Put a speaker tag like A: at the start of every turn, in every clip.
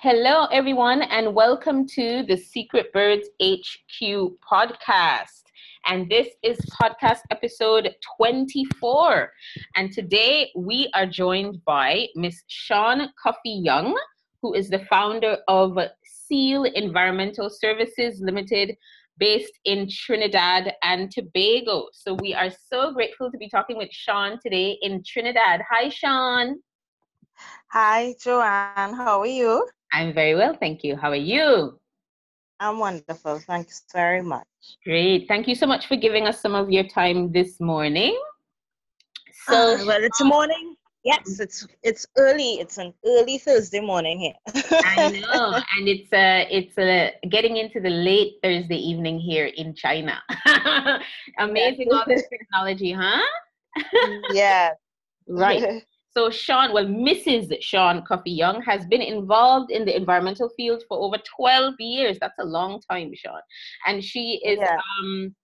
A: Hello, everyone, and welcome to the Secret Birds HQ podcast. And this is podcast episode 24. And today we are joined by Miss Sean Coffee Young, who is the founder of Seal Environmental Services Limited, based in Trinidad and Tobago. So we are so grateful to be talking with Sean today in Trinidad. Hi, Sean.
B: Hi, Joanne. How are you?
A: I'm very well, thank you. How are you?
B: I'm wonderful. Thanks very much.
A: Great. Thank you so much for giving us some of your time this morning.
B: So, uh, well, it's morning. Yes, it's it's early. It's an early Thursday morning here.
A: I know, and it's uh it's uh, getting into the late Thursday evening here in China. Amazing all this technology, huh?
B: yeah.
A: Right. So Sean, well, Mrs. Sean Coffee Young has been involved in the environmental field for over 12 years. That's a long time, Sean. And she is yeah. um,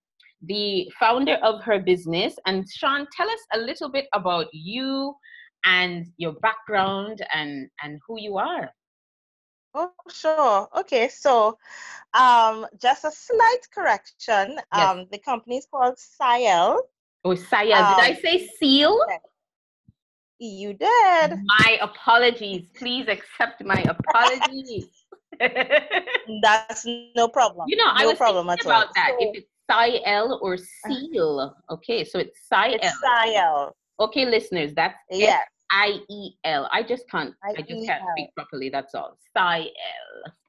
A: the founder of her business. And Sean, tell us a little bit about you and your background and, and who you are.
B: Oh, sure. Okay, so um, just a slight correction. Yes. Um, the company is called Siel.
A: Oh, Siel. Did I um, say seal?
B: You did.
A: My apologies. Please accept my apologies.
B: That's no problem.
A: You know, no I was problem thinking about all. that. So, if it's Siel or uh-huh. Seal. Okay, so it's Siel.
B: It's Siel.
A: Okay, listeners, that's yeah. I E L. I just can't. I just can't speak properly. That's all. Siel.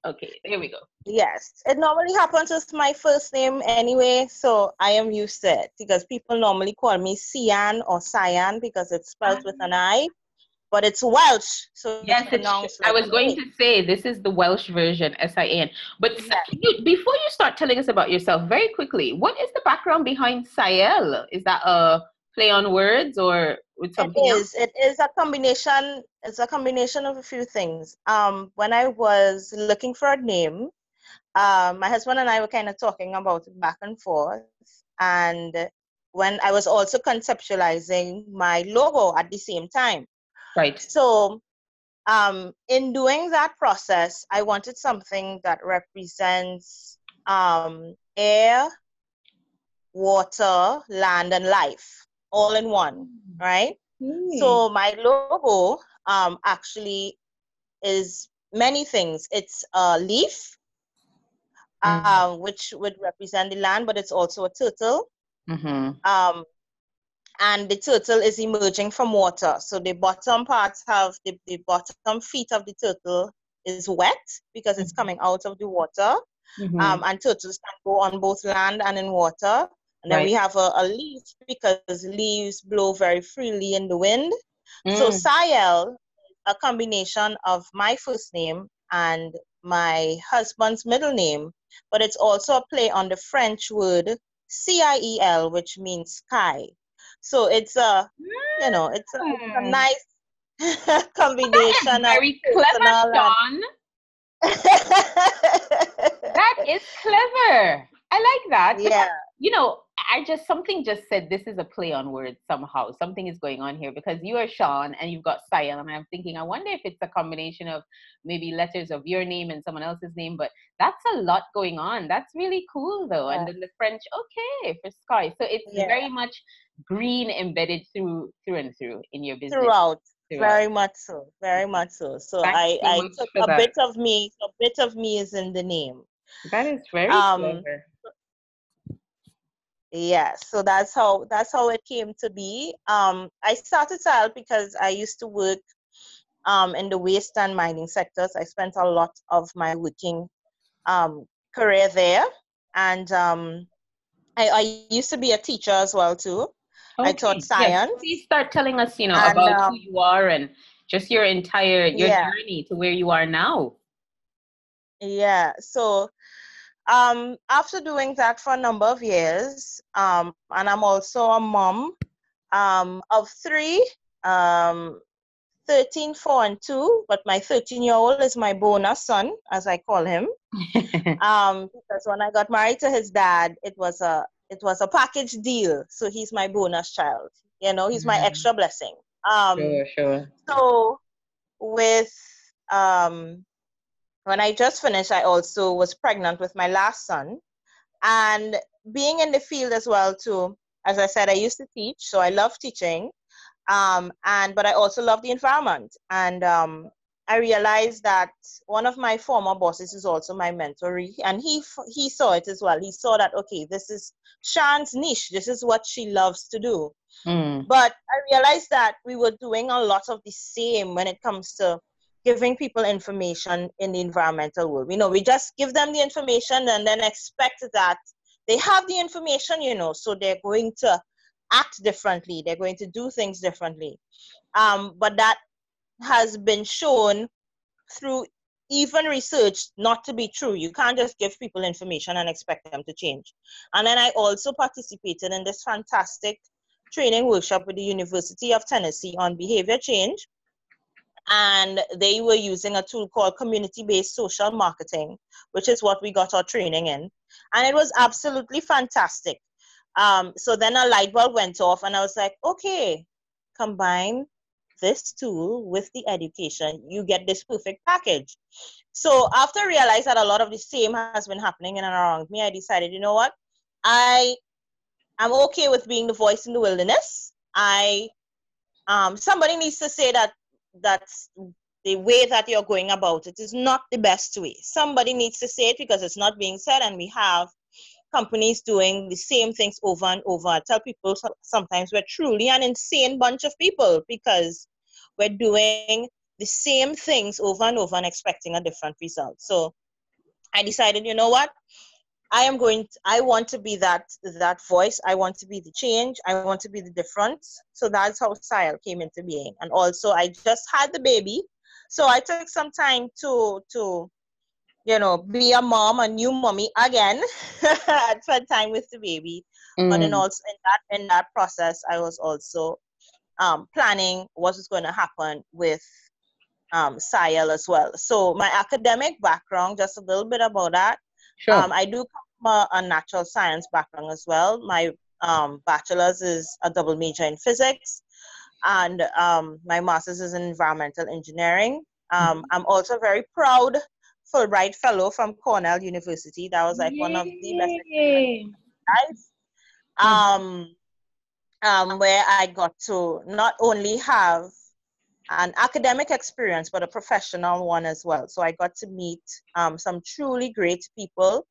A: Okay, here we go.
B: Yes, it normally happens with my first name anyway, so I am used to it because people normally call me Sian or Cyan because it's spelled with an I, but it's Welsh. So
A: yes, it's, I was going to say this is the Welsh version, S I N. But yes. you, before you start telling us about yourself, very quickly, what is the background behind Siel? Is that a play on words or with something
B: it is. Else? it is a combination it's a combination of a few things. Um when i was looking for a name um my husband and i were kind of talking about it back and forth and when i was also conceptualizing my logo at the same time.
A: Right.
B: So um in doing that process i wanted something that represents um air water land and life all in one, right? Mm. So my logo um, actually is many things. It's a leaf, mm. uh, which would represent the land, but it's also a turtle. Mm-hmm. Um, and the turtle is emerging from water. So the bottom parts have the, the bottom feet of the turtle is wet because it's mm-hmm. coming out of the water. Mm-hmm. Um, and turtles can go on both land and in water. And then right. we have a, a, leaf because leaves blow very freely in the wind. Mm. So Siel, a combination of my first name and my husband's middle name, but it's also a play on the French word C-I-E-L, which means sky. So it's a, you know, it's a, it's a hmm. nice combination.
A: very clever, Dawn. that is clever. I like that.
B: Yeah.
A: You know, I just something just said this is a play on words somehow. Something is going on here because you are Sean and you've got Siel, and I'm thinking, I wonder if it's a combination of maybe letters of your name and someone else's name. But that's a lot going on. That's really cool though. Yeah. And then the French, okay, for sky. So it's yeah. very much green embedded through through and through in your business.
B: Throughout. Throughout. Very much so. Very much so. So I, I took a that. bit of me. A bit of me is in the name.
A: That is very um, clever
B: yeah so that's how that's how it came to be um i started out because i used to work um in the waste and mining sectors i spent a lot of my working um career there and um i, I used to be a teacher as well too okay. i taught science yes.
A: please start telling us you know and, about um, who you are and just your entire your yeah. journey to where you are now
B: yeah so um, after doing that for a number of years, um, and I'm also a mom um, of three, um, 13, 4, and 2, but my 13 year old is my bonus son, as I call him. um, because when I got married to his dad, it was a it was a package deal. So he's my bonus child. You know, he's my mm-hmm. extra blessing. Um,
A: sure, sure.
B: So with um, when I just finished, I also was pregnant with my last son. And being in the field as well, too, as I said, I used to teach, so I love teaching. Um, and but I also love the environment. And um, I realized that one of my former bosses is also my mentor, and he he saw it as well. He saw that okay, this is Shan's niche. This is what she loves to do. Mm. But I realized that we were doing a lot of the same when it comes to giving people information in the environmental world. You know, we just give them the information and then expect that they have the information, you know, so they're going to act differently. They're going to do things differently. Um, but that has been shown through even research not to be true. You can't just give people information and expect them to change. And then I also participated in this fantastic training workshop with the University of Tennessee on behavior change. And they were using a tool called community based social marketing, which is what we got our training in. And it was absolutely fantastic. Um, so then a light bulb went off, and I was like, okay, combine this tool with the education, you get this perfect package. So after I realized that a lot of the same has been happening in and around me, I decided, you know what? I am okay with being the voice in the wilderness. I um, somebody needs to say that that's the way that you're going about it is not the best way. Somebody needs to say it because it's not being said, and we have companies doing the same things over and over. I tell people sometimes we're truly an insane bunch of people because we're doing the same things over and over and expecting a different result. So I decided, you know what? I am going to, I want to be that that voice. I want to be the change. I want to be the difference. So that's how Style came into being. And also I just had the baby. So I took some time to to you know, be a mom, a new mommy again, spend time with the baby. Mm. But in also in that in that process, I was also um, planning what is going to happen with um, Siel as well. So my academic background, just a little bit about that. Sure. Um, I do come from a, natural science background as well. My um, bachelor's is a double major in physics, and um, my master's is in environmental engineering. Um, mm-hmm. I'm also very proud Fulbright Fellow from Cornell University. That was like Yay. one of the best life. Um, um, where I got to not only have an academic experience, but a professional one as well. So I got to meet um, some truly great people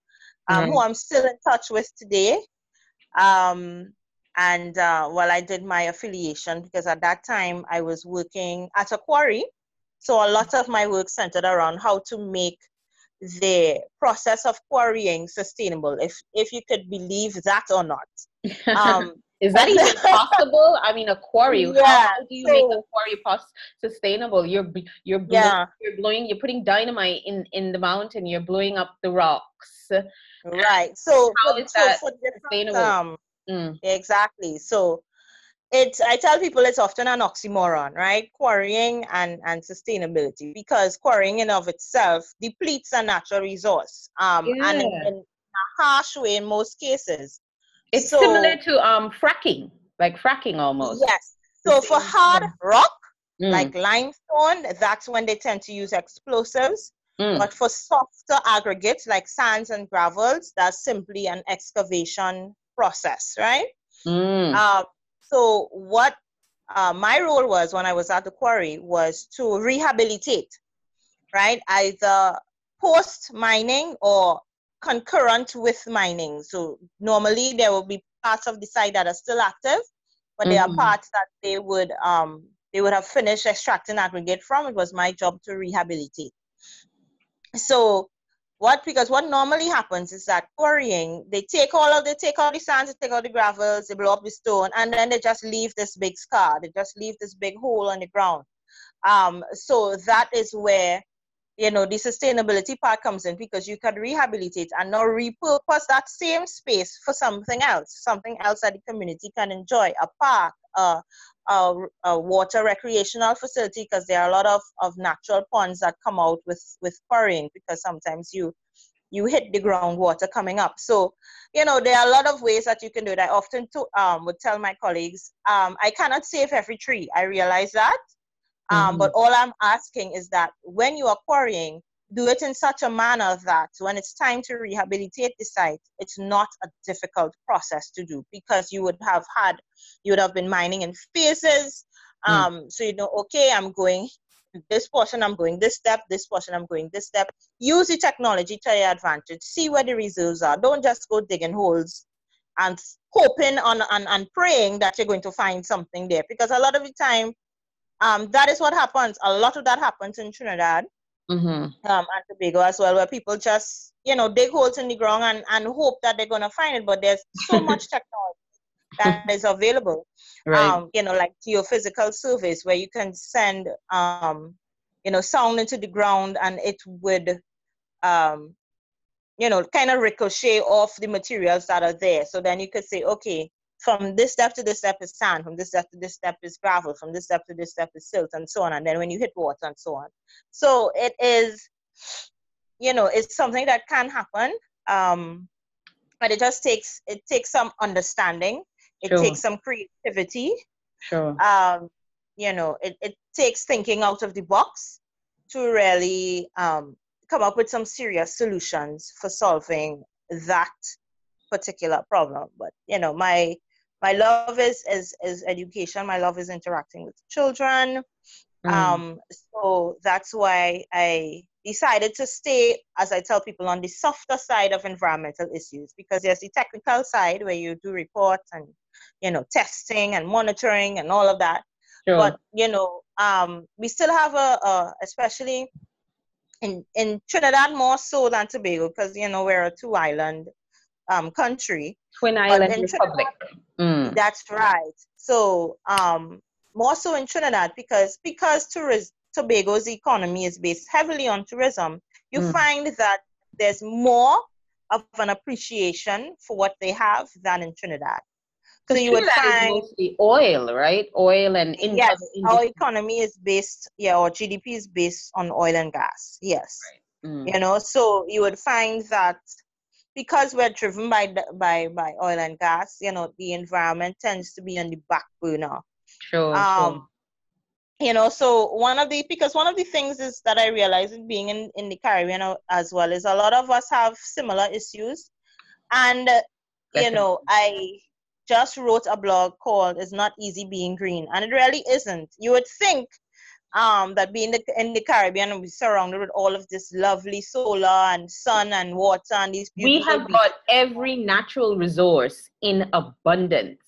B: um, mm-hmm. who I'm still in touch with today. Um, and uh, well, I did my affiliation because at that time I was working at a quarry. So a lot of my work centered around how to make the process of quarrying sustainable, if if you could believe that or not. Um,
A: is that even possible? I mean, a quarry. Yeah. How, do you so, make a quarry pos- sustainable? You're you're blowing, yeah. you're blowing, you're putting dynamite in in the mountain. You're blowing up the rocks.
B: Right. So how is that for sustainable? Um, mm. Exactly. So it's I tell people it's often an oxymoron, right? Quarrying and, and sustainability because quarrying in of itself depletes a natural resource. Um yeah. and in, in, a harsh way in most cases.
A: It's so, similar to um fracking, like fracking almost.
B: Yes. So for hard rock, mm. like limestone, that's when they tend to use explosives. Mm. But for softer aggregates like sands and gravels, that's simply an excavation process, right? Mm. Uh, so what uh, my role was when I was at the quarry was to rehabilitate, right? Either post mining or concurrent with mining. So normally there will be parts of the site that are still active, but mm-hmm. there are mm-hmm. parts that they would um, they would have finished extracting aggregate from. It was my job to rehabilitate. So what because what normally happens is that quarrying they take all of they take all the sands they take all the gravels they blow up the stone and then they just leave this big scar they just leave this big hole on the ground um, so that is where you know the sustainability part comes in because you can rehabilitate and now repurpose that same space for something else something else that the community can enjoy a park a, a, a water recreational facility because there are a lot of, of natural ponds that come out with with quarrying because sometimes you you hit the groundwater coming up. So, you know, there are a lot of ways that you can do it. I often to, um, would tell my colleagues, um, I cannot save every tree. I realize that. Um, mm-hmm. But all I'm asking is that when you are quarrying, do it in such a manner that when it's time to rehabilitate the site, it's not a difficult process to do because you would have had, you would have been mining in phases. Mm. Um, so you know, okay, I'm going this portion, I'm going this step, this portion, I'm going this step. Use the technology to your advantage. See where the reserves are. Don't just go digging holes and hoping on and, and praying that you're going to find something there. Because a lot of the time, um, that is what happens. A lot of that happens in Trinidad mm-hmm. um, and Tobago as well, where people just, you know, dig holes in the ground and, and hope that they're going to find it. But there's so much technology that is available. Right. Um, you know, like geophysical surveys where you can send, um, you know, sound into the ground and it would, um, you know, kind of ricochet off the materials that are there. So then you could say, okay, from this step to this step is sand, from this step to this step is gravel, from this step to this step is silt, and so on. And then when you hit water and so on. So it is, you know, it's something that can happen. Um, but it just takes it takes some understanding. It sure. takes some creativity.
A: Sure.
B: Um, you know, it, it takes thinking out of the box to really um, come up with some serious solutions for solving that particular problem. But you know, my my love is is is education. My love is interacting with children. Mm. um so that's why i decided to stay as i tell people on the softer side of environmental issues. Because there's the technical side where you do reports and you know testing and monitoring and all of that. Sure. but you know um we still have a, a especially in in trinidad more so than tobago because you know we're a two island um country
A: twin island republic
B: Mm. That's right. So um, more so in Trinidad because because tourism, Tobago's economy is based heavily on tourism. You mm. find that there's more of an appreciation for what they have than in Trinidad.
A: So you would find mostly oil, right? Oil and
B: yes, our economy is based, yeah, our GDP is based on oil and gas. Yes, right. mm. you know, so you would find that because we're driven by by by oil and gas, you know, the environment tends to be on the back burner.
A: Sure. Um, sure.
B: You know, so one of the because one of the things is that I realize in being in, in the Caribbean as well is a lot of us have similar issues, and Definitely. you know, I just wrote a blog called "It's Not Easy Being Green," and it really isn't. You would think um, that being the, in the Caribbean and we're surrounded with all of this lovely solar and sun and water and these
A: we have beaches. got every natural resource in abundance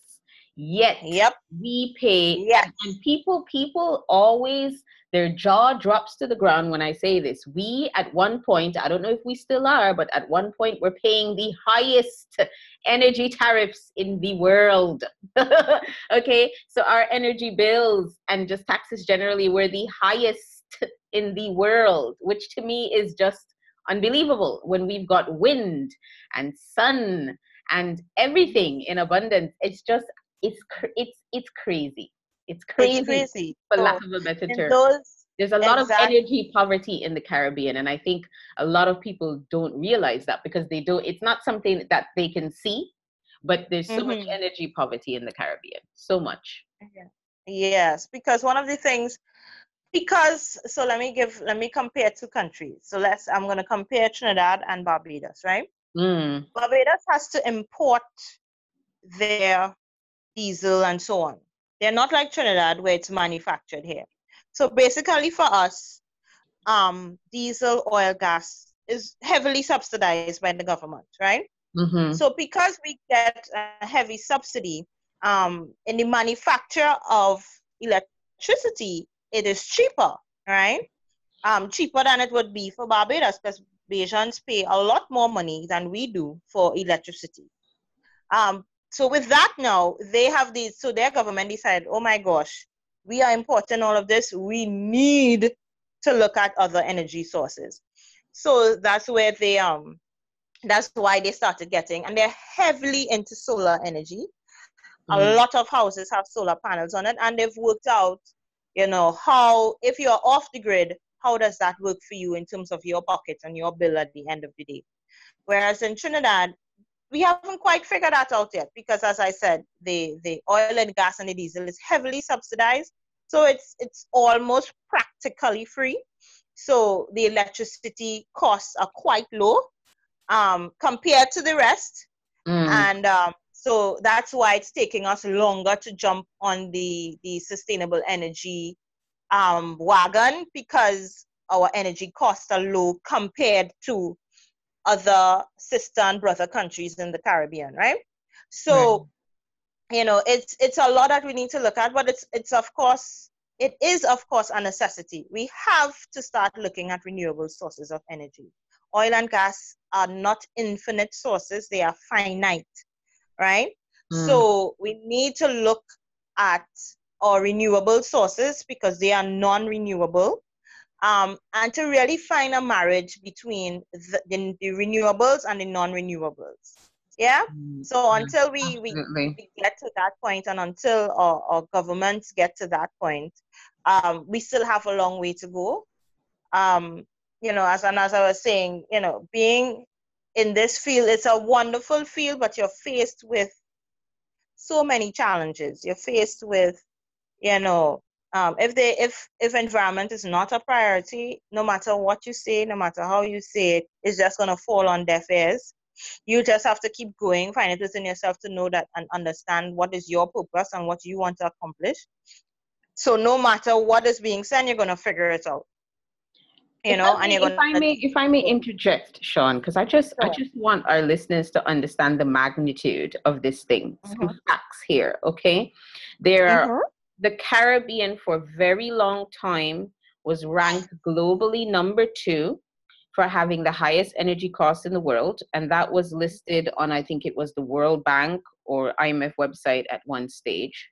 A: yet
B: yep.
A: we pay
B: yeah
A: and people people always their jaw drops to the ground when i say this. We at one point i don't know if we still are but at one point we're paying the highest energy tariffs in the world. Okay? So our energy bills and just taxes generally were the highest in the world which to me is just unbelievable when we've got wind and sun and everything in abundance. It's just it's it's it's crazy. It's crazy, it's crazy. for so, lack of a better term. Those, There's a lot exactly. of energy poverty in the Caribbean, and I think a lot of people don't realize that because they don't. It's not something that they can see, but there's so mm-hmm. much energy poverty in the Caribbean. So much.
B: Yes, because one of the things because so let me give let me compare two countries so let's i'm going to compare trinidad and barbados right
A: mm.
B: barbados has to import their diesel, and so on. They're not like Trinidad where it's manufactured here. So basically, for us, um, diesel, oil, gas is heavily subsidized by the government, right?
A: Mm-hmm.
B: So because we get a heavy subsidy um, in the manufacture of electricity, it is cheaper, right? Um, cheaper than it would be for Barbados because Bajans pay a lot more money than we do for electricity. Um, so with that now, they have these, so their government decided, oh my gosh, we are importing all of this. We need to look at other energy sources. So that's where they um that's why they started getting and they're heavily into solar energy. Mm-hmm. A lot of houses have solar panels on it and they've worked out, you know, how if you're off the grid, how does that work for you in terms of your pocket and your bill at the end of the day? Whereas in Trinidad, we haven't quite figured that out yet because as i said the the oil and gas and the diesel is heavily subsidized so it's it's almost practically free So the electricity costs are quite low um, compared to the rest. Mm. And um, so that's why it's taking us longer to jump on the, the sustainable energy um, wagon because our energy costs are low compared to other sister and brother countries in the Caribbean, right? So, right. you know, it's it's a lot that we need to look at, but it's it's of course it is of course a necessity. We have to start looking at renewable sources of energy. Oil and gas are not infinite sources; they are finite, right? Mm. So we need to look at our renewable sources because they are non-renewable um, and to really find a marriage between the, the, the renewables and the non-renewables. Yeah. Mm, so until we, we, we, get to that point and until our, our governments get to that point, um, we still have a long way to go. Um, you know, as and as I was saying, you know, being in this field, it's a wonderful field, but you're faced with so many challenges. You're faced with, you know, um, if they if if environment is not a priority no matter what you say no matter how you say it it's just going to fall on deaf ears you just have to keep going find it within yourself to know that and understand what is your purpose and what you want to accomplish so no matter what is being said you're going to figure it out you know and you're gonna.
A: if i may if i may interject sean because i just sure. i just want our listeners to understand the magnitude of this thing mm-hmm. some facts here okay there mm-hmm. are the Caribbean for a very long time was ranked globally number two for having the highest energy costs in the world. And that was listed on, I think it was the World Bank or IMF website at one stage.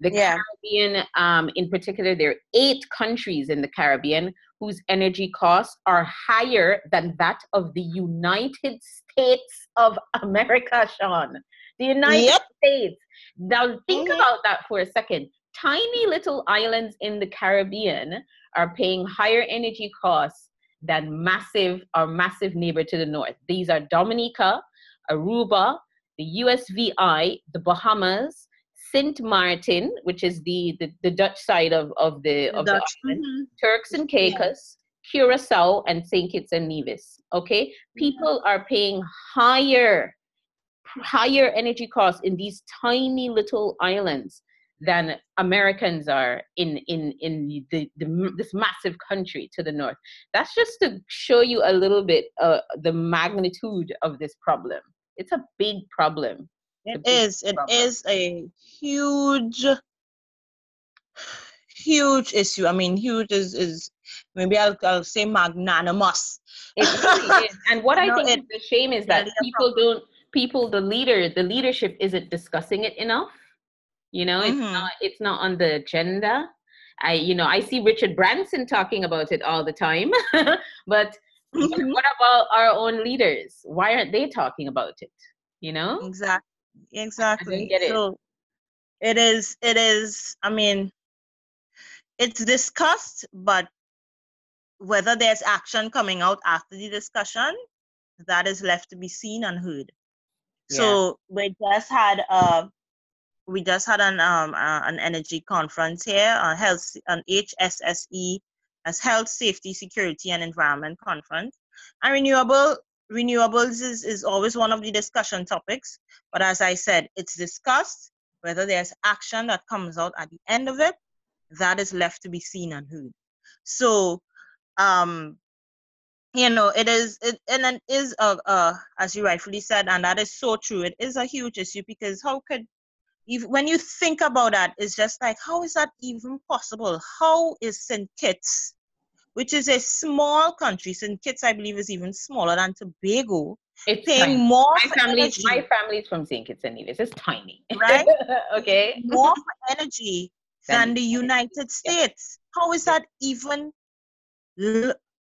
A: The yeah. Caribbean, um, in particular, there are eight countries in the Caribbean whose energy costs are higher than that of the United States of America, Sean. The United yep. States. Now, think mm-hmm. about that for a second tiny little islands in the Caribbean are paying higher energy costs than massive our massive neighbor to the north. These are Dominica, Aruba, the USVI, the Bahamas, Sint Maarten, which is the, the, the, Dutch side of, of the of Dutch. the island, mm-hmm. Turks and Caicos, yeah. Curacao, and St. Kitts and Nevis. Okay, people are paying higher higher energy costs in these tiny little islands than Americans are in in in the, the, this massive country to the north. That's just to show you a little bit uh, the magnitude of this problem. It's a big problem.
B: It is. It problem. is a huge, huge issue. I mean, huge is is maybe I'll, I'll say magnanimous.
A: It really is. And what I think it, is the shame is that people don't people the leader the leadership isn't discussing it enough you know, mm-hmm. it's not it's not on the agenda. I you know I see Richard Branson talking about it all the time, but mm-hmm. what about our own leaders? Why aren't they talking about it? You know,
B: exactly, exactly. Get it. So it is. It is. I mean, it's discussed, but whether there's action coming out after the discussion, that is left to be seen and heard. Yeah. So we just had a we just had an um uh, an energy conference here on health on HSSE as health, safety, security, and environment conference. And renewable renewables is, is always one of the discussion topics. But as I said, it's discussed. Whether there's action that comes out at the end of it, that is left to be seen and heard. So, um, you know, it is, it, and it is a, a, as you rightfully said, and that is so true. It is a huge issue because how could if, when you think about that, it's just like, how is that even possible? How is St. Kitts, which is a small country, St. Kitts, I believe, is even smaller than Tobago,
A: it's paying tiny. more my family, My family's from St. Kitts and Nevis. It's tiny.
B: Right?
A: okay.
B: More for energy than the United States. How is that even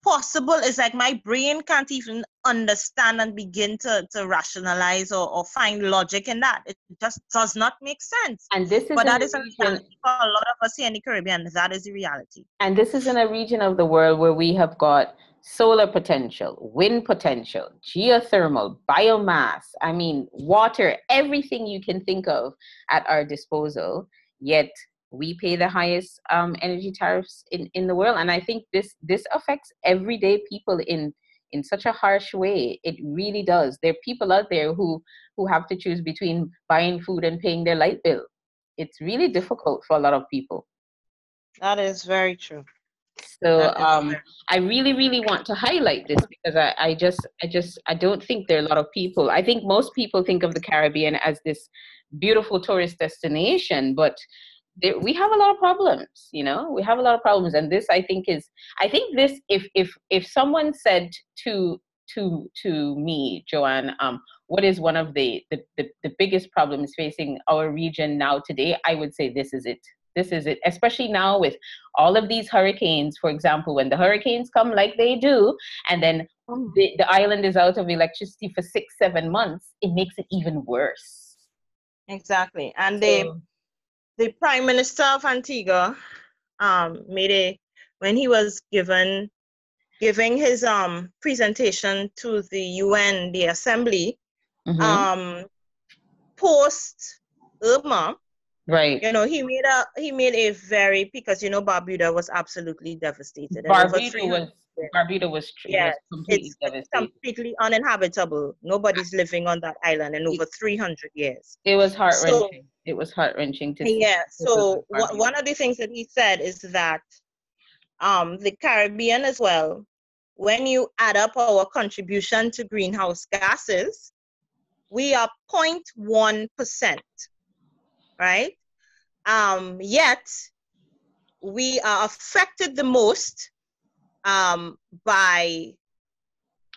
B: possible it's like my brain can't even understand and begin to, to rationalize or, or find logic in that. It just does not make sense.
A: And this is
B: but that is region, for a lot of us here in the caribbean. That is the reality.
A: And this is in a region of the world where we have got solar potential wind potential geothermal biomass i mean water everything you can think of at our disposal. Yet we pay the highest um, energy tariffs in, in the world. And i think this this affects everyday people in in such a harsh way. It really does. There are people out there who who have to choose between buying food and paying their light bill. It's really difficult for a lot of people.
B: That is very true.
A: So um, I really, really want to highlight this because I, I just, I just, I don't think there are a lot of people. I think most people think of the Caribbean as this beautiful tourist destination, but there, we have a lot of problems. You know, we have a lot of problems, and this, I think, is, I think this, if if if someone said to to to me, Joanne, um, what is one of the, the the the biggest problems facing our region now today? I would say this is it this is it especially now with all of these hurricanes for example when the hurricanes come like they do and then oh. the, the island is out of electricity for six seven months it makes it even worse
B: exactly and the the prime minister of antigua um made a when he was given giving his um presentation to the un the assembly mm-hmm. um post irma
A: Right.
B: You know, he made a he made a very because you know Barbuda was absolutely devastated.
A: Barbuda was Barbuda was,
B: yeah, completely it's, completely uninhabitable. Nobody's living on that island in over 300 years.
A: It was heart wrenching. So, it was heart wrenching to see.
B: Yeah. So one of the things that he said is that um, the Caribbean as well, when you add up our contribution to greenhouse gases, we are 0.1 percent right? Um, yet we are affected the most um, by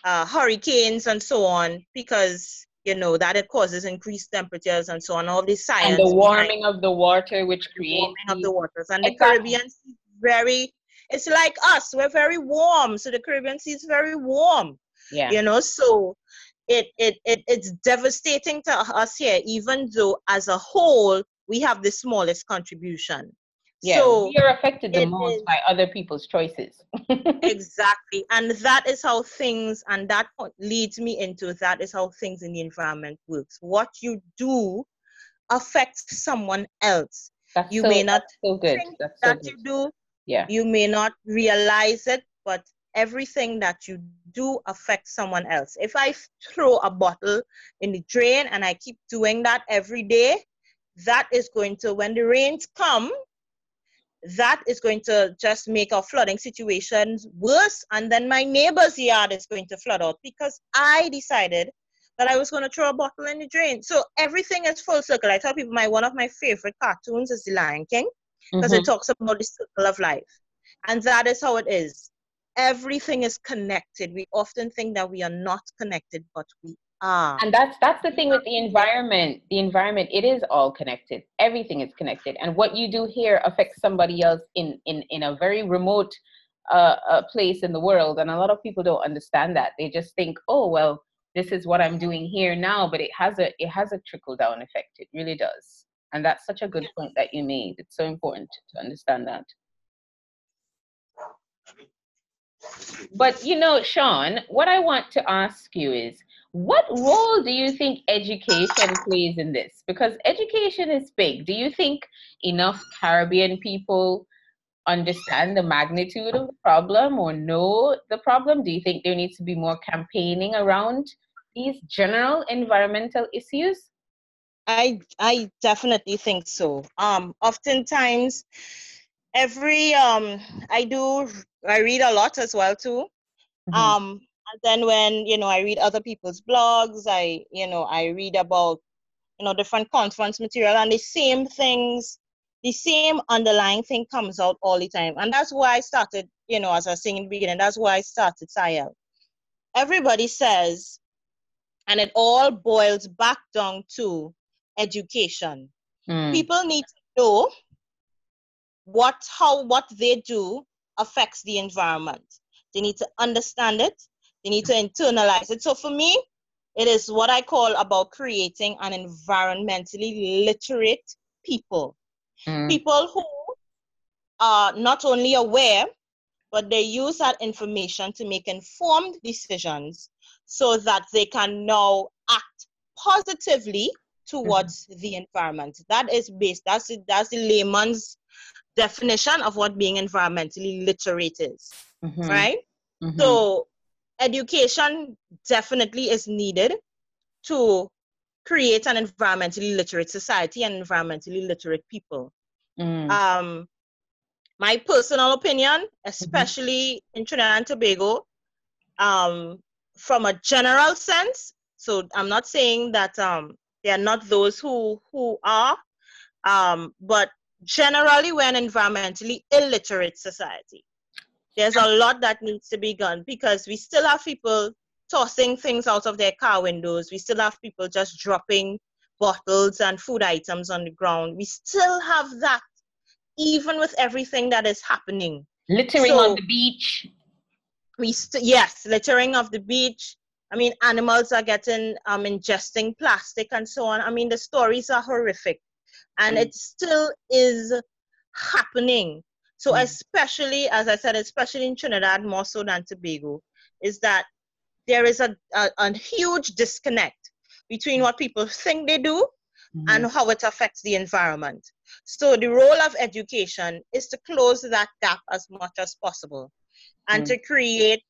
B: uh, hurricanes and so on because you know that it causes increased temperatures and so on. All this science
A: and the warming of the water, which creates warming
B: of the waters, and exactly. the Caribbean Sea is very. It's like us. We're very warm, so the Caribbean Sea is very warm.
A: Yeah.
B: You know, so it, it it it's devastating to us here, even though as a whole we have the smallest contribution.
A: Yeah, so we are affected the most is, by other people's choices.
B: exactly. And that is how things, and that leads me into that is how things in the environment works. What you do affects someone else.
A: That's
B: you
A: so,
B: may not
A: so good.
B: That's
A: so
B: that
A: good.
B: you do.
A: Yeah.
B: You may not realize it, but everything that you do affects someone else. If I throw a bottle in the drain and I keep doing that every day, that is going to, when the rains come, that is going to just make our flooding situations worse. And then my neighbor's yard is going to flood out because I decided that I was going to throw a bottle in the drain. So everything is full circle. I tell people my one of my favorite cartoons is The Lion King because mm-hmm. it talks about the circle of life. And that is how it is. Everything is connected. We often think that we are not connected, but we Ah.
A: And that's that's the thing with the environment. The environment, it is all connected. Everything is connected. And what you do here affects somebody else in in in a very remote uh, uh, place in the world. And a lot of people don't understand that. They just think, oh well, this is what I'm doing here now, but it has a it has a trickle down effect. It really does. And that's such a good point that you made. It's so important to understand that. But you know, Sean, what I want to ask you is what role do you think education plays in this? Because education is big. Do you think enough Caribbean people understand the magnitude of the problem or know the problem? Do you think there needs to be more campaigning around these general environmental issues?
B: I I definitely think so. Um, oftentimes, every um, I do I read a lot as well too. Mm-hmm. Um, and then when you know i read other people's blogs i you know i read about you know different conference material and the same things the same underlying thing comes out all the time and that's why i started you know as i was saying in the beginning that's why i started Siel. everybody says and it all boils back down to education mm. people need to know what how what they do affects the environment they need to understand it they need to internalize it. So for me, it is what I call about creating an environmentally literate people. Mm. People who are not only aware, but they use that information to make informed decisions so that they can now act positively towards mm. the environment. That is based, that's, that's the layman's definition of what being environmentally literate is, mm-hmm. right? Mm-hmm. So, education definitely is needed to create an environmentally literate society and environmentally literate people. Mm. Um, my personal opinion, especially mm-hmm. in Trinidad and Tobago, um, from a general sense, so I'm not saying that um, they are not those who who are, um, but generally we're an environmentally illiterate society. There's a lot that needs to be done because we still have people tossing things out of their car windows. We still have people just dropping bottles and food items on the ground. We still have that, even with everything that is happening.
A: Littering so, on the beach.
B: We st- yes, littering of the beach. I mean, animals are getting um, ingesting plastic and so on. I mean, the stories are horrific, and mm. it still is happening. So, mm. especially as I said, especially in Trinidad, more so than Tobago, is that there is a, a, a huge disconnect between what people think they do mm-hmm. and how it affects the environment. So the role of education is to close that gap as much as possible and mm to create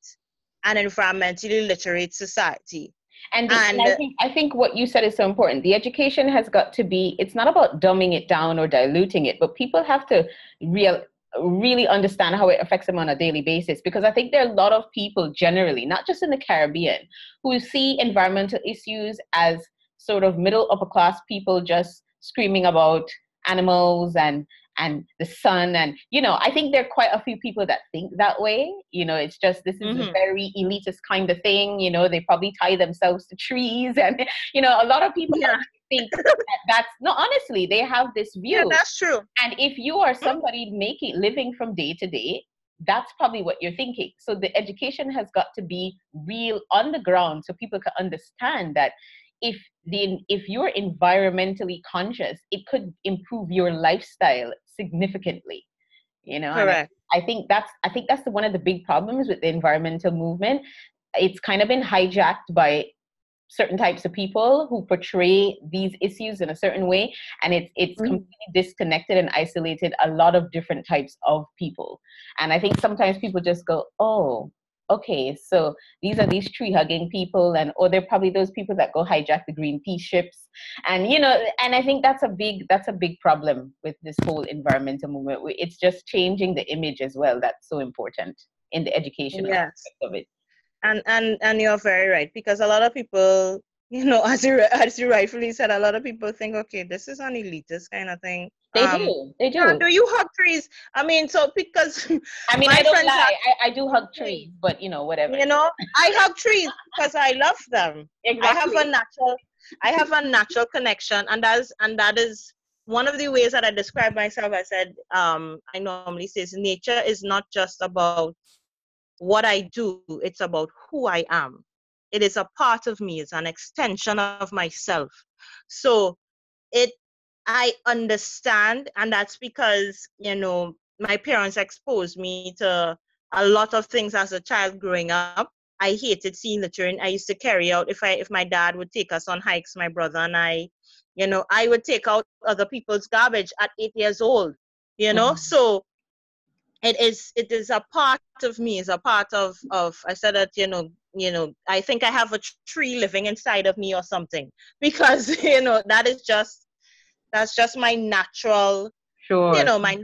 B: an environmentally literate society.
A: And, the, and, and, I think I think what you said is so important. The education has got to be. It's not about dumbing it down or diluting it, but people have to real really understand how it affects them on a daily basis because I think there are a lot of people generally, not just in the Caribbean, who see environmental issues as sort of middle upper class people just screaming about animals and and the sun. And you know i think there are quite a few people that think that way. You know it's just this is mm-hmm. a very elitist kind of thing. You know they probably tie themselves to trees and you know a lot of people yeah think that that's no honestly they have this view.
B: yeah, that's true.
A: And if you are somebody making living from day to day that's probably what you're thinking. So the education has got to be real on the ground so people can understand that if the if you're environmentally conscious it could improve your lifestyle significantly you know?
B: Correct
A: I, I think that's i think that's the, one of the big problems with the environmental movement. It's kind of been hijacked by certain types of people who portray these issues in a certain way and it's it's mm-hmm. completely disconnected and isolated a lot of different types of people and i think sometimes people just go oh okay so these are these tree hugging people and or they're probably those people that go hijack the greenpeace ships and you know and i think that's a big that's a big problem with this whole environmental movement it's just changing the image as well that's so important in the education yes. aspect of it
B: and and and you're very right because a lot of people you know as you as you rightfully said a lot of people think okay this is an elitist kind of thing.
A: They um, do they do.
B: do you hug trees? I mean so because
A: i mean i don't lie have, I, I do hug trees. but you know whatever.
B: You know i hug trees because i love them. Exactly. i have a natural i have a natural connection and that's and that is one of the ways that i describe myself. I said um i normally says nature is not just about what I do, it's about who I am. It is a part of me, it's an extension of myself. So it I understand, and that's because, you know, my parents exposed me to a lot of things as a child growing up. I hated seeing littering. I used to carry out if I if my dad would take us on hikes, my brother and I, you know, I would take out other people's garbage at eight years old. You know, mm-hmm. so it is it is a part of me is a part of of i said that you know you know i think i have a tree living inside of me or something. Because you know that is just that's just my natural
A: sure.
B: you know my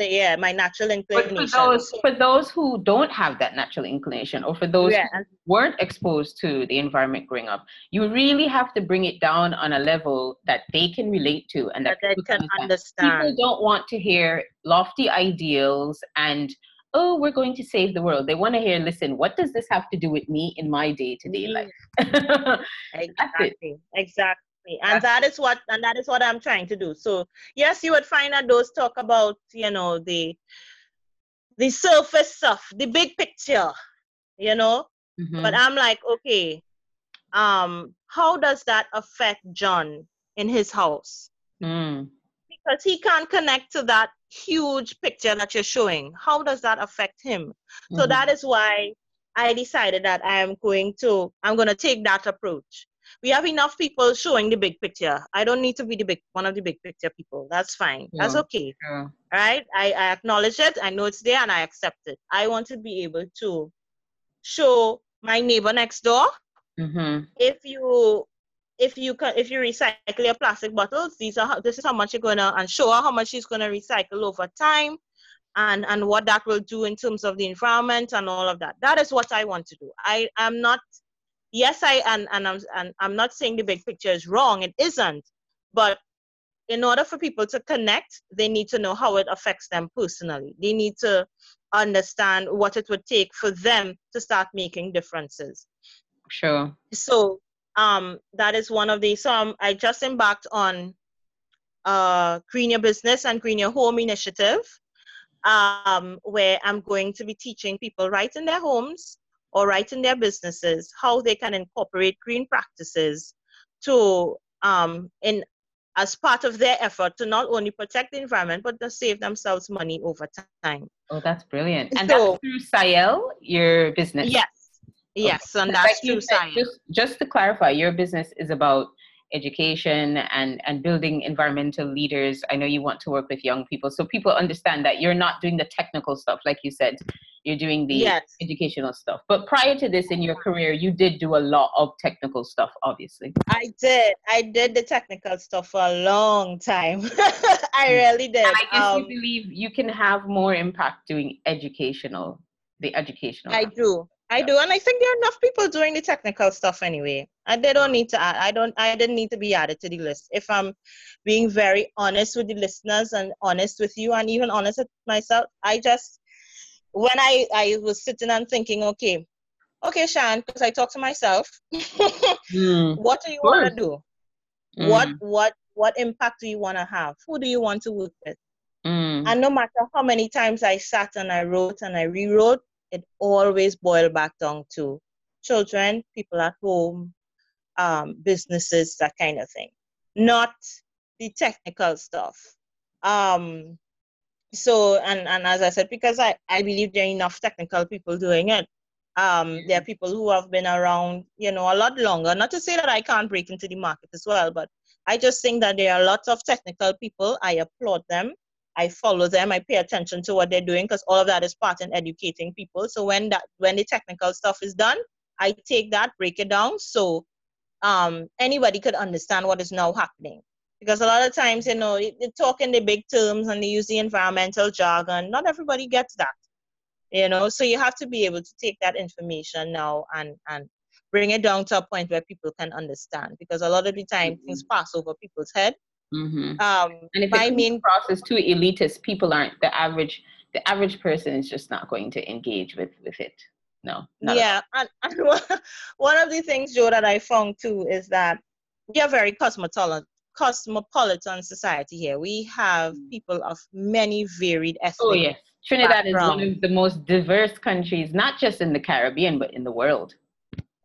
B: yeah my natural inclination
A: but for those for those who don't have that natural inclination or for those yeah. who weren't exposed to the environment growing up you really have to bring it down on a level that they can relate to and that,
B: that they can understand.
A: people don't want to hear lofty ideals and oh we're going to save the world. They want to hear listen what does this have to do with me in my day-to-day mm. life?
B: Exactly. Exactly and that is what and that is what i'm trying to do. So yes you would find that those talk about you know the the surface stuff the big picture you know? Mm-hmm. but i'm like okay um how does that affect john in his house?
A: Mm.
B: because he can't connect to that huge picture that you're showing. How does that affect him? Mm-hmm. so that is why i decided that i am going to i'm going to take that approach we have enough people showing the big picture. I don't need to be the big one of the big picture people. That's fine. Yeah. That's okay. Yeah. Right? I, I acknowledge it. I know it's there and I accept it. I want to be able to show my neighbor next door. Mm-hmm. If you if you can if you recycle your plastic bottles, these are this is how much you're gonna and show her how much she's gonna recycle over time and and what that will do in terms of the environment and all of that. That is what I want to do. I am not yes, I and and I'm and I'm not saying the big picture is wrong. It isn't, but in order for people to connect, they need to know how it affects them personally. They need to understand what it would take for them to start making differences.
A: Sure.
B: So um, that is one of the. So um, I just embarked on uh, Green Your Business and Green Your Home initiative, um, where I'm going to be teaching people right in their homes or right in their businesses how they can incorporate green practices to um, in as part of their effort to not only protect the environment but to save themselves money over time.
A: Oh, that's brilliant! And so, that's through Siel, your business.
B: Yes, yes, okay. and that's like through Siel.
A: Just, just to clarify, your business is about education and and building environmental leaders. I know you want to work with young people so people understand that you're not doing the technical stuff like you said. You're doing the yes. educational stuff. But prior to this in your career you did do a lot of technical stuff obviously.
B: I did. I did the technical stuff for a long time. I mm. really did. And
A: i guess um, you believe you can have more impact doing educational the educational
B: i do. I do, and I think there are enough people doing the technical stuff anyway, and they don't need to. Add, I don't. I didn't need to be added to the list. If I'm being very honest with the listeners and honest with you, and even honest with myself, I just when I I was sitting and thinking, okay, okay, Sian, because I talk to myself. mm, what do you want to do? Mm. What what what impact do you want to have? Who do you want to work with? Mm. And no matter how many times I sat and I wrote and I rewrote, it always boiled back down to children, people at home, um, businesses, that kind of thing, not the technical stuff. Um, so, and, and as I said, because I, I believe there are enough technical people doing it, um, there are people who have been around, you know, a lot longer. Not to say that I can't break into the market as well, but I just think that there are lots of technical people. I applaud them. I follow them, I pay attention to what they're doing because all of that is part in educating people. So when that when the technical stuff is done, I take that, break it down so um, anybody could understand what is now happening. Because a lot of times, you know, they talk in the big terms and they use the environmental jargon. Not everybody gets that. You know, so you have to be able to take that information now and and bring it down to a point where people can understand. Because a lot of the time mm-hmm. things pass over people's head
A: Mm-hmm. Um, and if my main process too elitist, people aren't the average. The average person is just not going to engage with with it. No.
B: Yeah, and, and one of the things, Joe, that I found too is that we are very cosmopolitan cosmopolitan society here. We have mm. people of many varied ethnic. Oh yes,
A: Trinidad is one of the most diverse countries, not just in the Caribbean but in the world.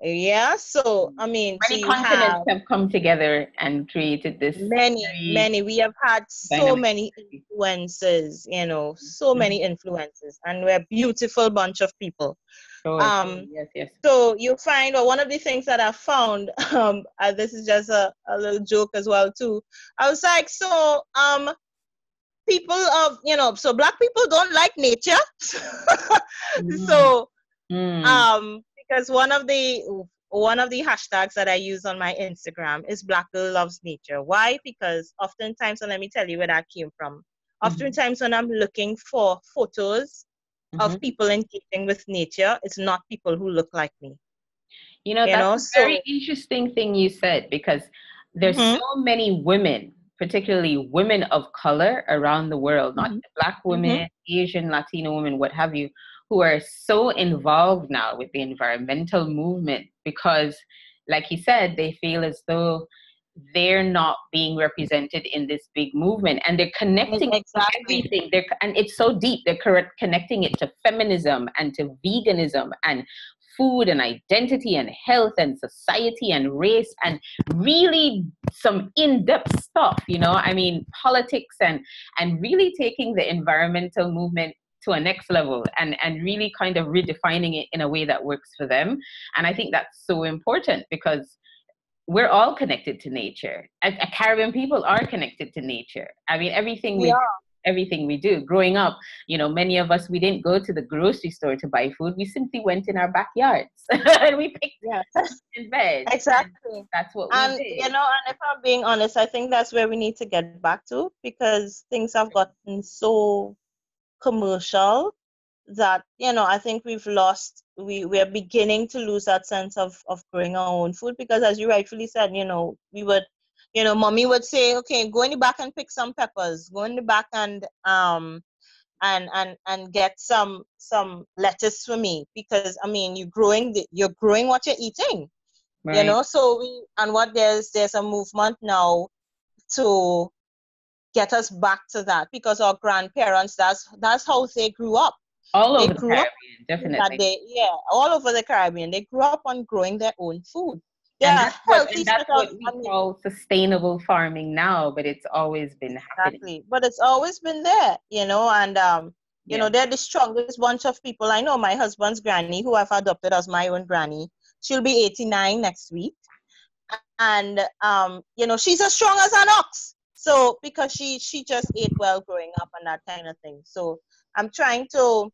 B: Yeah, so I mean,
A: many continents have, have, come together and created this.
B: Many, many. We have had so dynamic. many influences, you know, so mm-hmm. many influences, and we're a beautiful bunch of people.
A: Oh, um, yes, yes.
B: So you find, well, one of the things that I found, um, uh, this is just a, a little joke as well too. I was like, so, um, people of, you know, so black people don't like nature. mm. So, mm. um, because one of the one of the hashtags that I use on my Instagram is Black Girl Loves Nature. Why? Because oftentimes, and let me tell you where that came from. Mm-hmm. Oftentimes, when I'm looking for photos mm-hmm. of people engaging with nature, it's not people who look like me.
A: You know, you that's know? a so, very interesting thing you said because there's mm-hmm. so many women, particularly women of color around the world, not mm-hmm. black women, mm-hmm. Asian, Latino women, what have you, who are so involved now with the environmental movement because, like he said, they feel as though they're not being represented in this big movement. And they're connecting exactly. everything. They're and it's so deep. They're correct, connecting it to feminism and to veganism and food and identity and health and society and race and really some in-depth stuff you know? I mean politics and and really taking the environmental movement to a next level and and really kind of redefining it in a way that works for them. And i think that's so important because we're all connected to nature. A, a Caribbean people are connected to nature. I mean, everything we, we everything we do. Growing up, you know, many of us we didn't go to the grocery store to buy food. We simply went in our backyards and we picked yeah. in bed.
B: Exactly.
A: That's what
B: and,
A: we did.
B: You know, and if I'm being honest, I think that's where we need to get back to because things have gotten so commercial that you know i think we've lost we we're beginning to lose that sense of of growing our own food because as you rightfully said you know we would you know, mommy would say, okay, go in the back and pick some peppers. Go in the back and um and and and get some some lettuce for me because I mean you're growing the, you're growing what you're eating. Right. You know, so we and what there's there's a movement now to get us back to that because our grandparents that's that's how they grew up.
A: All over the Caribbean, definitely.
B: They, yeah, all over the Caribbean. They grew up on growing their own food
A: yeah, and that's what, and that's what we call sustainable farming now, but it's always been
B: happening. exactly. But it's always been there, you know, and um, you yeah. know, they're the strongest bunch of people. I know my husband's granny, who I've adopted as my own granny. She'll be 89 next week. And um, you know, she's as strong as an ox. So because she she just ate well growing up and that kind of thing. So I'm trying to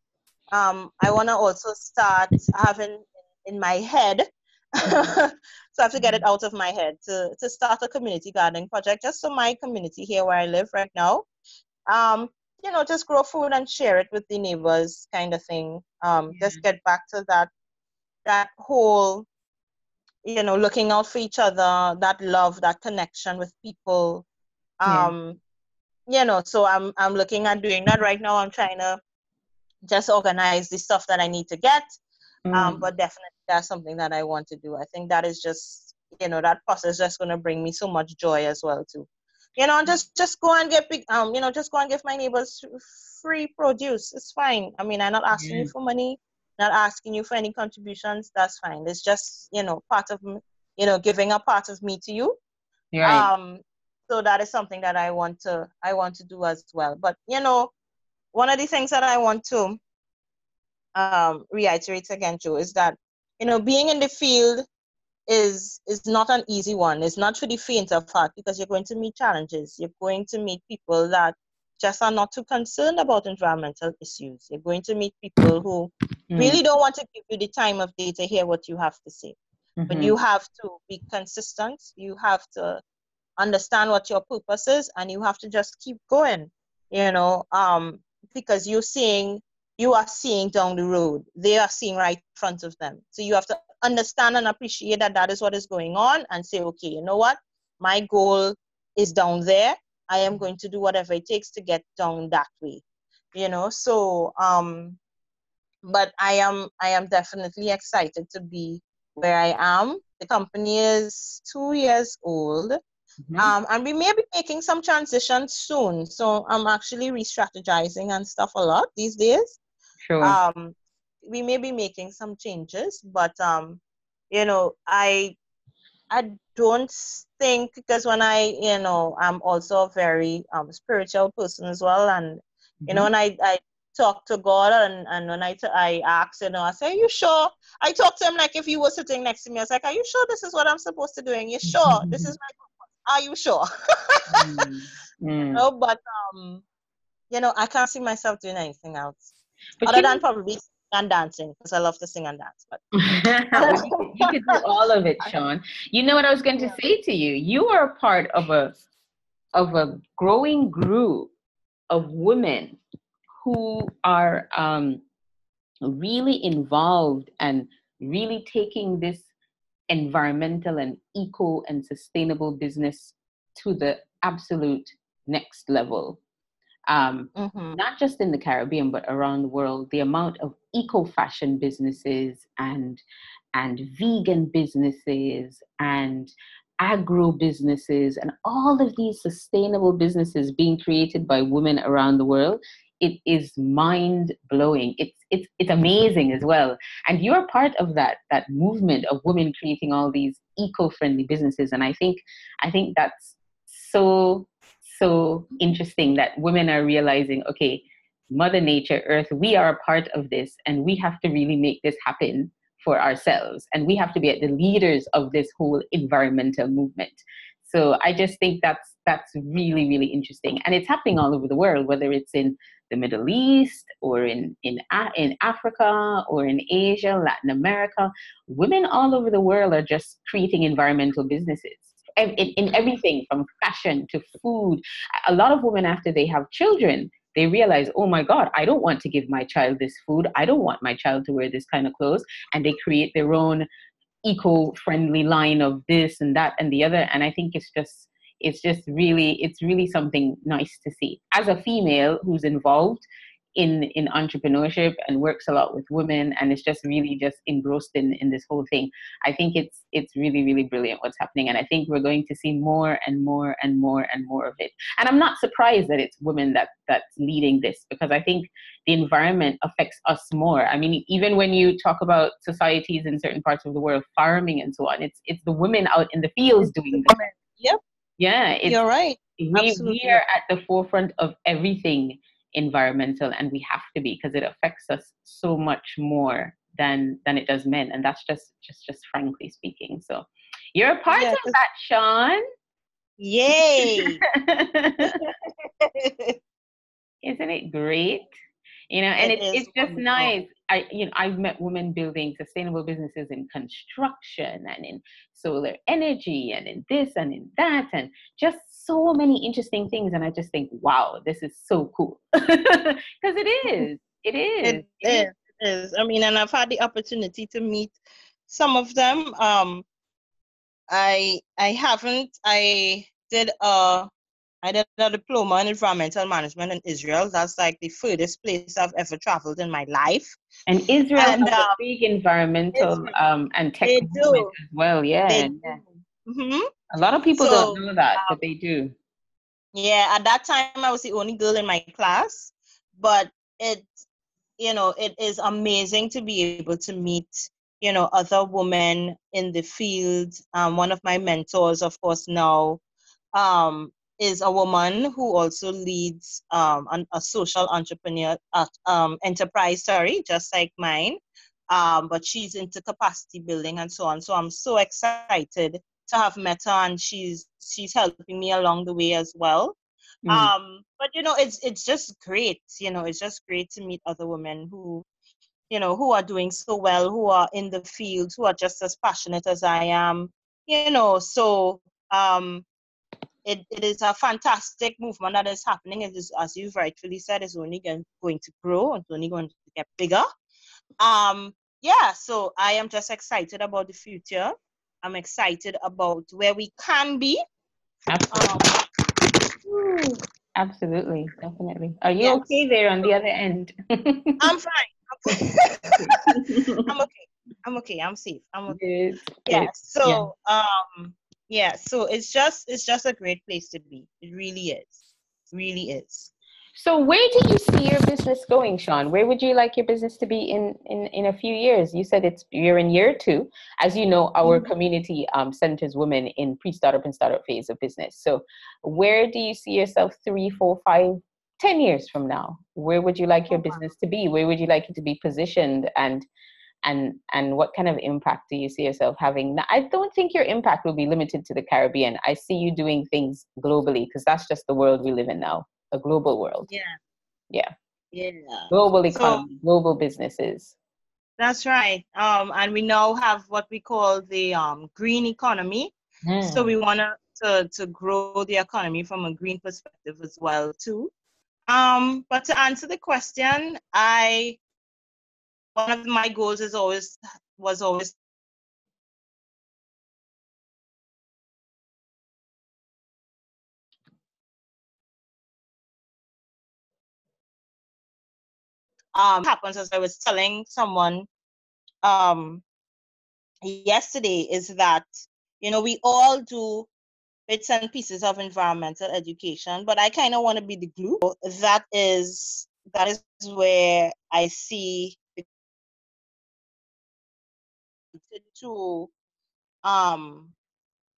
B: um I wanna also start having in my head so I have to get it mm-hmm. out of my head to, to start a community gardening project just so my community here where I live right now. Um, you know, just grow food and share it with the neighbors kind of thing. Um, yeah. just get back to that that whole you know, looking out for each other, that love, that connection with people. Um, yeah. you know, so I'm I'm looking at doing that right now. I'm trying to just organize the stuff that I need to get. Um, mm. Um, but definitely that's something that I want to do. I think that is just, you know, that process is just going to bring me so much joy as well too. You know, just just go and get big, um, you know, just go and give my neighbors free produce. It's fine. I mean, I'm not asking yeah. you for money, not asking you for any contributions. That's fine. It's just, you know, part of, you know, giving a part of me to you. Right. Um, so that is something that I want to I want to do as well. But you know, one of the things that I want to um, reiterate again, Joe, is that you know, being in the field is is not an easy one. It's not for the faint of heart because you're going to meet challenges. You're going to meet people that just are not too concerned about environmental issues. You're going to meet people who mm. really don't want to give you the time of day to hear what you have to say. Mm-hmm. But you have to be consistent. You have to understand what your purpose is, and you have to just keep going. You know, um, because you're seeing you are seeing down the road. They are seeing right in front of them. So you have to understand and appreciate that that is what is going on and say, okay, you know what? My goal is down there. I am going to do whatever it takes to get down that way. You know, so um but I am I am definitely excited to be where I am. The company is two years old. Mm-hmm. Um, and we may be making some transitions soon. So I'm actually re strategizing and stuff a lot these days.
A: Sure.
B: Um, we may be making some changes, but um, you know, I I don't think because when I, you know, I'm also a very um, spiritual person as well, and you know, mm-hmm. when I, I talk to God and, and when I, t- I ask, you know, I say, Are you sure? I talk to him like if he was sitting next to me. I was like, Are you sure this is what I'm supposed to do? And you sure this is my? Are you sure? mm. Mm. Know, but um, you know, I can't see myself doing anything else. But Other than probably and dancing because I love to sing and dance. But
A: you, could, do all of it, Sian. You know what I was going to say to you? You are a part of a of a growing group of women who are um, really involved and really taking this environmental and eco and sustainable business to the absolute next level um, mm-hmm. not just in the Caribbean but around the world. The amount of eco fashion businesses and and vegan businesses and agro businesses and all of these sustainable businesses being created by women around the world it is mind blowing it's it's it's amazing as well. And you're part of that that movement of women creating all these eco-friendly businesses. And i think i think that's so so interesting that women are realizing, okay, Mother Nature, Earth, we are a part of this, and we have to really make this happen for ourselves. And we have to be at the leaders of this whole environmental movement. So i just think that's that's really really interesting. And it's happening all over the world whether it's in the middle east or in in in africa or in asia latin america women all over the world are just creating environmental businesses in, in everything from fashion to food a lot of women after they have children they realize, oh my God, I don't want to give my child this food. I don't want my child to wear this kind of clothes. And they create their own eco-friendly line of this and that and the other. And I think it's just it's just really it's really something nice to see. As a female who's involved, in in entrepreneurship and works a lot with women and is just really just engrossed in in this whole thing i think it's it's really really brilliant what's happening. And i think we're going to see more and more and more and more of it. And i'm not surprised that it's women that that's leading this because i think the environment affects us more. I mean even when you talk about societies in certain parts of the world farming and so on it's it's the women out in the fields doing this.
B: Yep
A: yeah
B: you're right.
A: we, we are at the forefront of everything environmental and we have to be because it affects us so much more than than it does men and that's just just just frankly speaking. So you're a part of that sean.
B: Yay!
A: Isn't it great? You know and it, it it's just nice i you know i've met women building sustainable businesses in construction and in solar energy and in this and in that and just so many interesting things. And i just think wow this is so cool. Because it is it is.
B: It, it is. It is. I mean and i've had the opportunity to meet some of them. Um i i haven't i did a I did a diploma in environmental management in Israel. That's like the furthest place I've ever traveled in my life.
A: And Israel and, has uh, a big environmental um, and tech movement as well. Yeah. yeah. Mm-hmm. A lot of people so, don't know that, um, but they do.
B: Yeah, at that time I was the only girl in my class, but it, you know, it is amazing to be able to meet, you know, other women in the field. Um, one of my mentors, of course, now um, is a woman who also leads um, an, a social entrepreneur uh, um, enterprise, sorry, just like mine. Um, but she's into capacity building and so on. So I'm so excited to have met her, and she's she's helping me along the way as well. Mm. Um, but you know, it's it's just great. You know, it's just great to meet other women who, you know, who are doing so well, who are in the field, who are just as passionate as I am. You know, so um, it, it is a fantastic movement that is happening. It is, as you've rightfully said, it's only going, going to grow. It's only going to get bigger. Um, yeah, so I am just excited about the future. I'm excited about where we can be.
A: Absolutely. Um, Absolutely, definitely. Are you yes. okay there on the other end?
B: I'm fine. I'm okay. I'm okay. I'm safe. I'm okay. Good. Yeah. So, yeah. um, yeah so it's just it's just a great place to be. It really is. Really is.
A: So where do you see your business going sean? Where would you like your business to be in in, in a few years? You said it's you're in year two. As you know our mm-hmm. community um, centers women in pre-startup and startup phase of business. So where do you see yourself three four five ten years from now? Where would you like your oh, business to be? Where would you like it to be positioned? And and and what kind of impact do you see yourself having? Now, i don't think your impact will be limited to the caribbean. I see you doing things globally because that's just the world we live in now a global world.
B: Yeah.
A: Yeah.
B: Yeah.
A: Global economy so, global businesses.
B: That's right. Um and we now have what we call the um green economy. Mm. so we want to to to grow the economy from a green perspective as well too. Um but to answer the question i one of my goals is always was always um happens as I was telling someone um yesterday is that you know we all do bits and pieces of environmental education but i kind of want to be the glue. That is that is where i see to um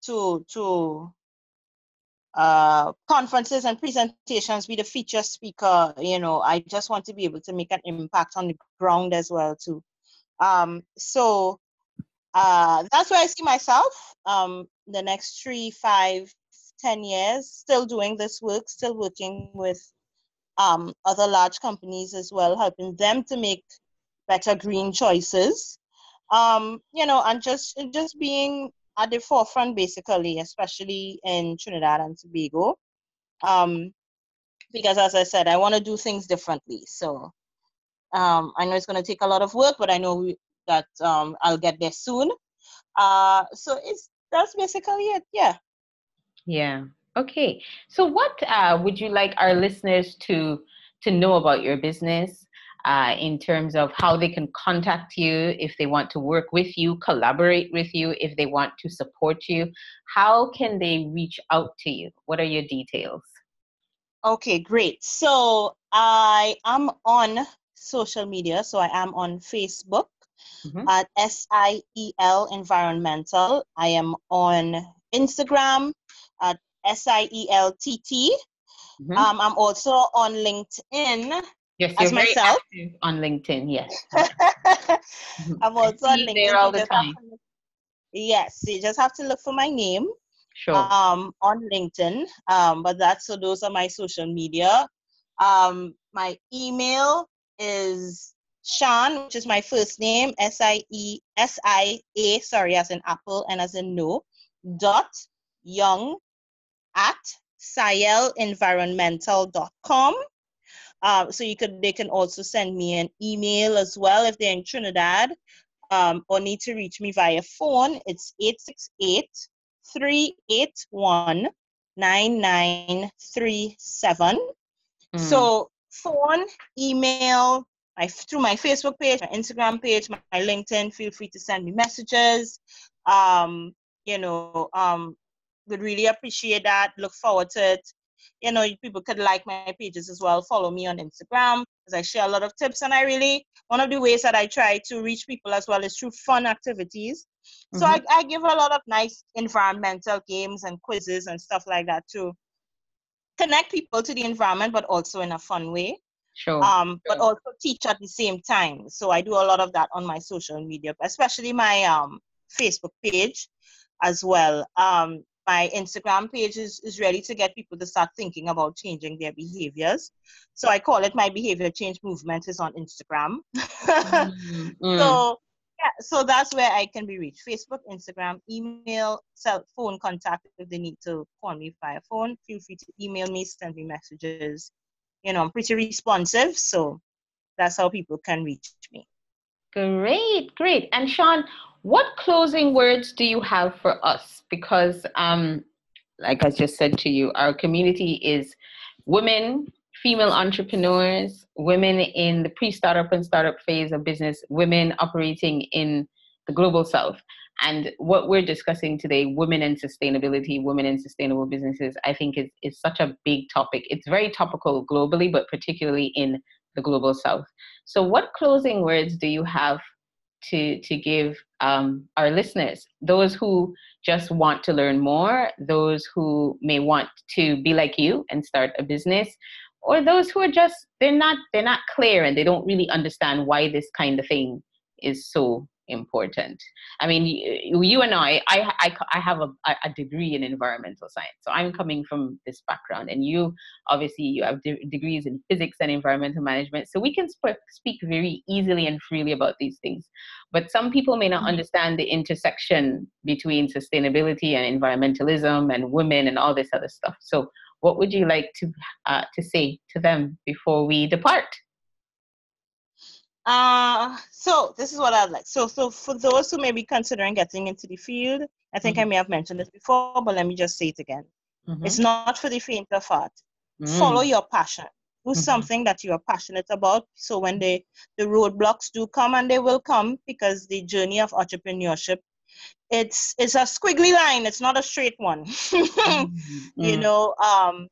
B: to to uh, conferences and presentations be the feature speaker you know i just want to be able to make an impact on the ground as well too Um, so uh, that's where I see myself um, the next three, five, ten years, still doing this work, still working with um, other large companies as well, helping them to make better green choices. Um, you know, and just just being at the forefront, basically, especially in Trinidad and Tobago. Um, because as I said, I want to do things differently. So um, I know it's going to take a lot of work, but I know that um, I'll get there soon. Uh, so it's that's basically it. Yeah.
A: Yeah. Okay. So what uh, would you like our listeners to to know about your business? Uh, in terms of how they can contact you if they want to work with you, collaborate with you, if they want to support you. How can they reach out to you? What are your details?
B: Okay, great. So I am on social media. So I am on Facebook mm-hmm. at SIEL Environmental. I am on Instagram at SIELTT. Mm-hmm. Um, I'm also on LinkedIn
A: Yes, as myself on LinkedIn. Yes,
B: I'm also on LinkedIn. There all the time. Yes, you just have to look for my name.
A: Sure.
B: Um, on LinkedIn. Um, but that's so those are my social media. Um, my email is Sian, which is my first name, S I E S I A, sorry, as in apple and as in no, dot young at sielenvironmental.com. Uh, so you could they can also send me an email as well if they're in Trinidad um, or need to reach me via phone. It's 868 381 9937. Mm. So phone, email, my through my Facebook page, my Instagram page, my, my LinkedIn. Feel free to send me messages. Um, you know, um, would really appreciate that. Look forward to it you know, people could like my pages as well. Follow me on Instagram because I share a lot of tips. And I really, one of the ways that I try to reach people as well is through fun activities. Mm-hmm. So I, I give a lot of nice environmental games and quizzes and stuff like that to connect people to the environment, but also in a fun way.
A: Sure.
B: Um, sure. but also teach at the same time. So I do a lot of that on my social media, especially my um Facebook page as well. Um, my Instagram page is, is ready to get people to start thinking about changing their behaviors. So I call it my behavior change movement is on Instagram. mm-hmm. So yeah, so that's where I can be reached. Facebook, Instagram, email, cell phone contact if they need to call me via phone. Feel free to email me, send me messages. You know, I'm pretty responsive, so that's how people can reach me.
A: Great, great. And Sian, what closing words do you have for us? Because, um, like I just said to you, our community is women, female entrepreneurs, women in the pre startup and startup phase of business, women operating in the global south. And what we're discussing today, women and sustainability, women in sustainable businesses, I think is, is such a big topic. It's very topical globally, but particularly in the global south. So, what closing words do you have to to give um, our listeners. Those who just want to learn more those who may want to be like you and start a business or those who are just they're not they're not clear and they don't really understand why this kind of thing is so important. I mean, you, you and I, I, I, I have a, a, degree in environmental science, so I'm coming from this background, and you obviously you have de- degrees in physics and environmental management, so we can sp- speak very easily and freely about these things. But some people may not mm-hmm. understand the intersection between sustainability and environmentalism and women and all this other stuff. So, what would you like to uh, to say to them before we depart?
B: Uh, so this is what I'd like. So, so for those who may be considering getting into the field, I think mm-hmm. I may have mentioned this before, but let me just say it again. Mm-hmm. It's not for the faint of heart. Mm-hmm. Follow your passion. Do mm-hmm. something that you are passionate about. So when the the roadblocks do come, and they will come, because the journey of entrepreneurship, it's it's a squiggly line. It's not a straight one. Mm-hmm. you mm. know. Um.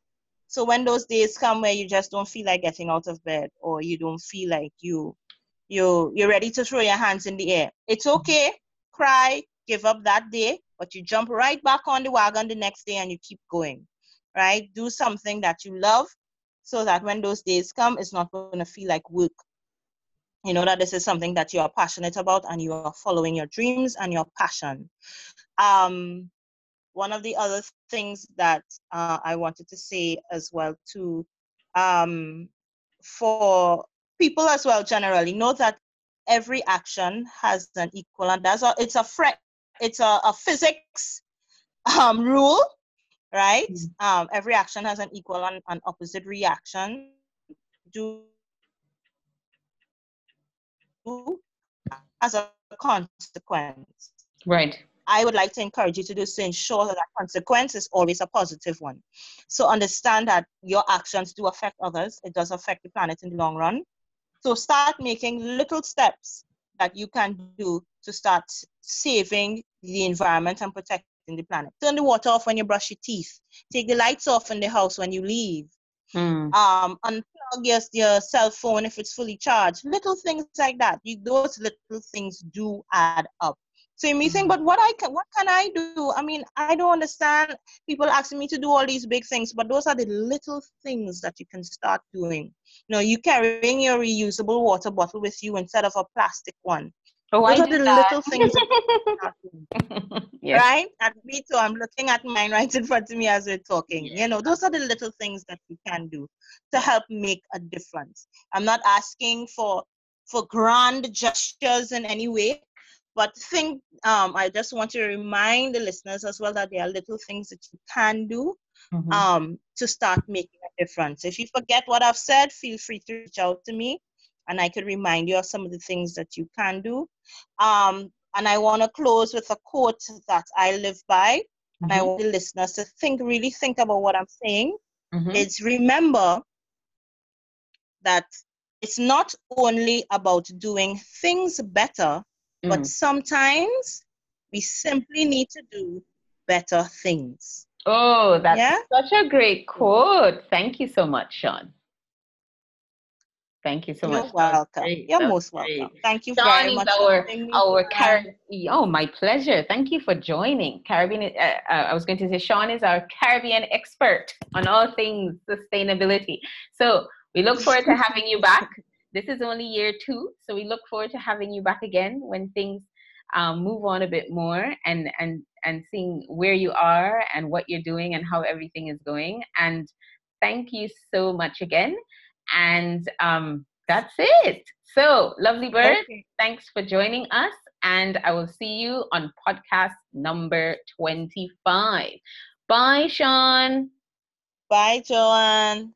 B: So when those days come where you just don't feel like getting out of bed, or you don't feel like you you you're ready to throw your hands in the air. It's mm-hmm. okay, cry, give up that day, but you jump right back on the wagon the next day and you keep going. Right? Do something that you love so that when those days come, it's not going to feel like work. you know that this is something that you are passionate about and you are following your dreams and your passion um, one of the other things that uh, i wanted to say as well too um, for people as well generally know that every action has an equal and that's a it's a it's a, a physics um, rule right mm-hmm. um, every action has an equal and, and opposite reaction do as a consequence.
A: Right.
B: I would like to encourage you to do so ensure that that consequence is always a positive one. So understand that your actions do affect others. It does affect the planet in the long run. So start making little steps that you can do to start saving the environment and protecting the planet. Turn the water off when you brush your teeth. Take the lights off in the house when you leave. Mm. Um, unplug your, your cell phone if it's fully charged. Little things like that. You, those little things do add up. So you may think, but what I can, what can I do? I mean, I don't understand people asking me to do all these big things, but those are the little things that you can start doing. You know, you carrying your reusable water bottle with you instead of a plastic one.
A: Oh, Those
B: I
A: are the
B: that. little things. yes. Right? At me too. I'm looking at mine right in front of me as we're talking. You know, those are the little things that you can do to help make a difference. I'm not asking for for grand gestures in any way, but think um, I just want to remind the listeners as well that there are little things that you can do mm-hmm. um, to start making a difference. If you forget what I've said, feel free to reach out to me and I could remind you of some of the things that you can do. Um, and I want to close with a quote that I live by. Mm-hmm. And I mm-hmm. want the listeners to think, really think about what I'm saying. Mm-hmm. It's remember that it's not only about doing things better, mm. but sometimes we simply need to do better things.
A: Oh, that's yeah? such a great quote. Thank you so much, Sian. Thank you so
B: You're
A: much.
B: welcome. You're most great. welcome. Thank you Sian very much.
A: Our, our Caribbean. oh, my pleasure. Thank you for joining. Caribbean, uh, uh, I was going to say, Sian is our Caribbean expert on all things sustainability. So we look forward to having you back. This is only year two, so we look forward to having you back again when things um, move on a bit more and and and seeing where you are and what you're doing and how everything is going. And thank you so much again. And um, that's it. So, lovely bird, okay. thanks for joining us. And I will see you on podcast number 25. Bye, Sian.
B: Bye, Joanne.